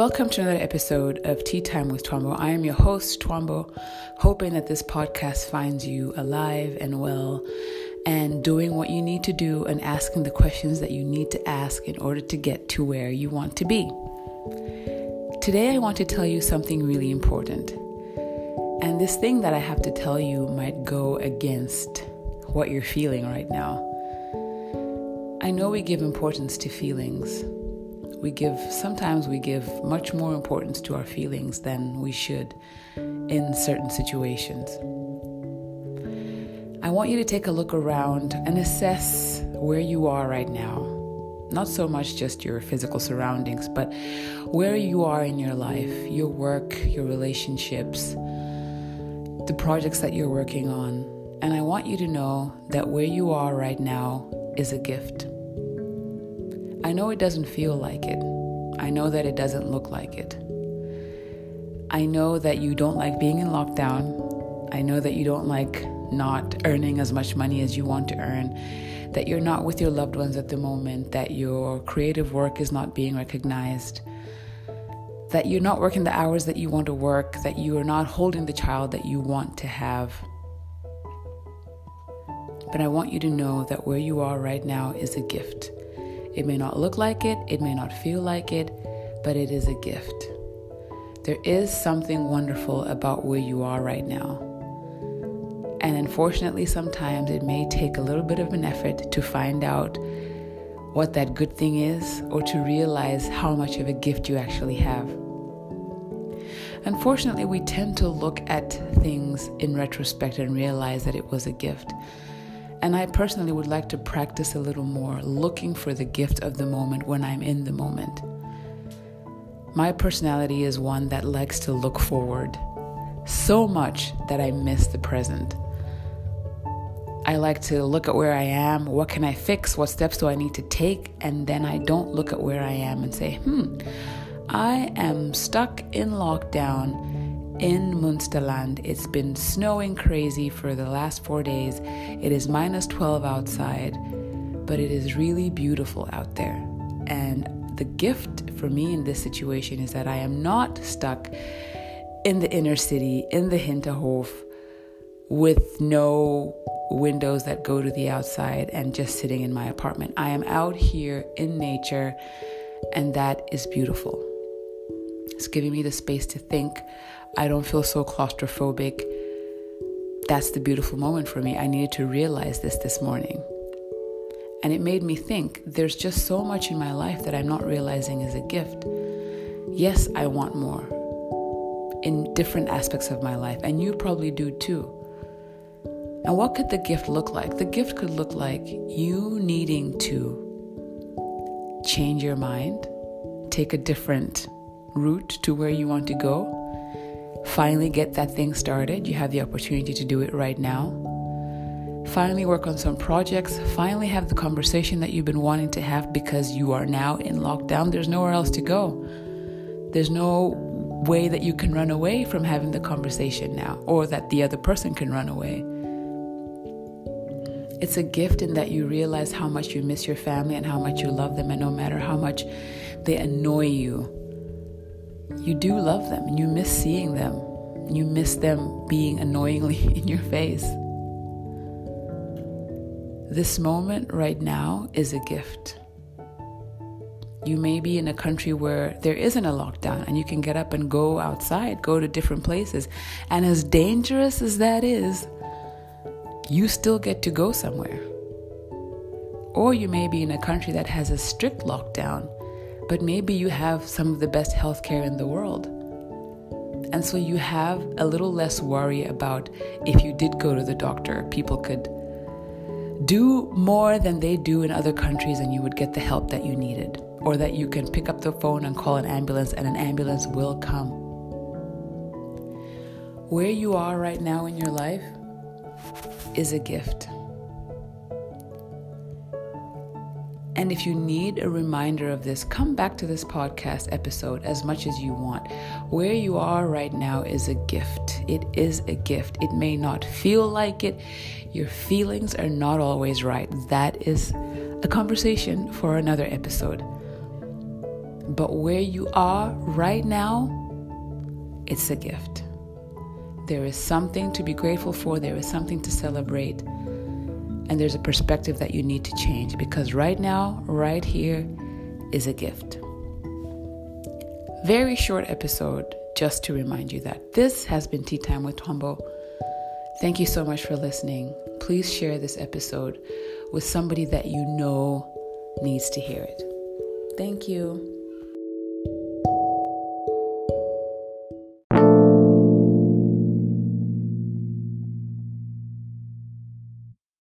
Welcome to another episode of Tea Time with Twombo. I am your host, Twombo, hoping that this podcast finds you alive and well and doing what you need to do and asking the questions that you need to ask in order to get to where you want to be. Today, I want to tell you something really important. And this thing that I have to tell you might go against what you're feeling right now. I know we give importance to feelings we give sometimes we give much more importance to our feelings than we should in certain situations. I want you to take a look around and assess where you are right now. Not so much just your physical surroundings, but where you are in your life, your work, your relationships, the projects that you're working on. And I want you to know that where you are right now is a gift. I know it doesn't feel like it. I know that it doesn't look like it. I know that you don't like being in lockdown. I know that you don't like not earning as much money as you want to earn, that you're not with your loved ones at the moment, that your creative work is not being recognized, that you're not working the hours that you want to work, that you are not holding the child that you want to have. But I want you to know that where you are right now is a gift. It may not look like it, it may not feel like it, but it is a gift. There is something wonderful about where you are right now. And unfortunately, sometimes it may take a little bit of an effort to find out what that good thing is or to realize how much of a gift you actually have. Unfortunately, we tend to look at things in retrospect and realize that it was a gift. And I personally would like to practice a little more looking for the gift of the moment when I'm in the moment. My personality is one that likes to look forward so much that I miss the present. I like to look at where I am, what can I fix, what steps do I need to take, and then I don't look at where I am and say, hmm, I am stuck in lockdown in Munsterland. It's been snowing crazy for the last four days. It is minus 12 outside, but it is really beautiful out there. And the gift for me in this situation is that I am not stuck in the inner city, in the Hinterhof, with no windows that go to the outside and just sitting in my apartment. I am out here in nature, and that is beautiful. It's giving me the space to think. I don't feel so claustrophobic. That's the beautiful moment for me. I needed to realize this this morning. And it made me think there's just so much in my life that I'm not realizing is a gift. Yes, I want more in different aspects of my life, and you probably do too. And what could the gift look like? The gift could look like you needing to change your mind, take a different route to where you want to go, finally get that thing started. You have the opportunity to do it right now. Finally, work on some projects. Finally, have the conversation that you've been wanting to have because you are now in lockdown. There's nowhere else to go. There's no way that you can run away from having the conversation now, or that the other person can run away. It's a gift in that you realize how much you miss your family and how much you love them, and no matter how much they annoy you, you do love them and you miss seeing them. You miss them being annoyingly in your face. This moment right now is a gift. You may be in a country where there isn't a lockdown and you can get up and go outside, go to different places. And as dangerous as that is, you still get to go somewhere. Or you may be in a country that has a strict lockdown but maybe you have some of the best healthcare in the world. And so you have a little less worry about if you did go to the doctor, people could do more than they do in other countries and you would get the help that you needed. Or that you can pick up the phone and call an ambulance and an ambulance will come. Where you are right now in your life is a gift. And if you need a reminder of this, come back to this podcast episode as much as you want. Where you are right now is a gift. It is a gift. It may not feel like it. Your feelings are not always right. That is a conversation for another episode. But where you are right now, it's a gift. There is something to be grateful for, there is something to celebrate, and there's a perspective that you need to change because right now, right here, is a gift. Very short episode just to remind you that this has been Tea Time with Twombo. Thank you so much for listening. Please share this episode with somebody that you know needs to hear it. Thank you.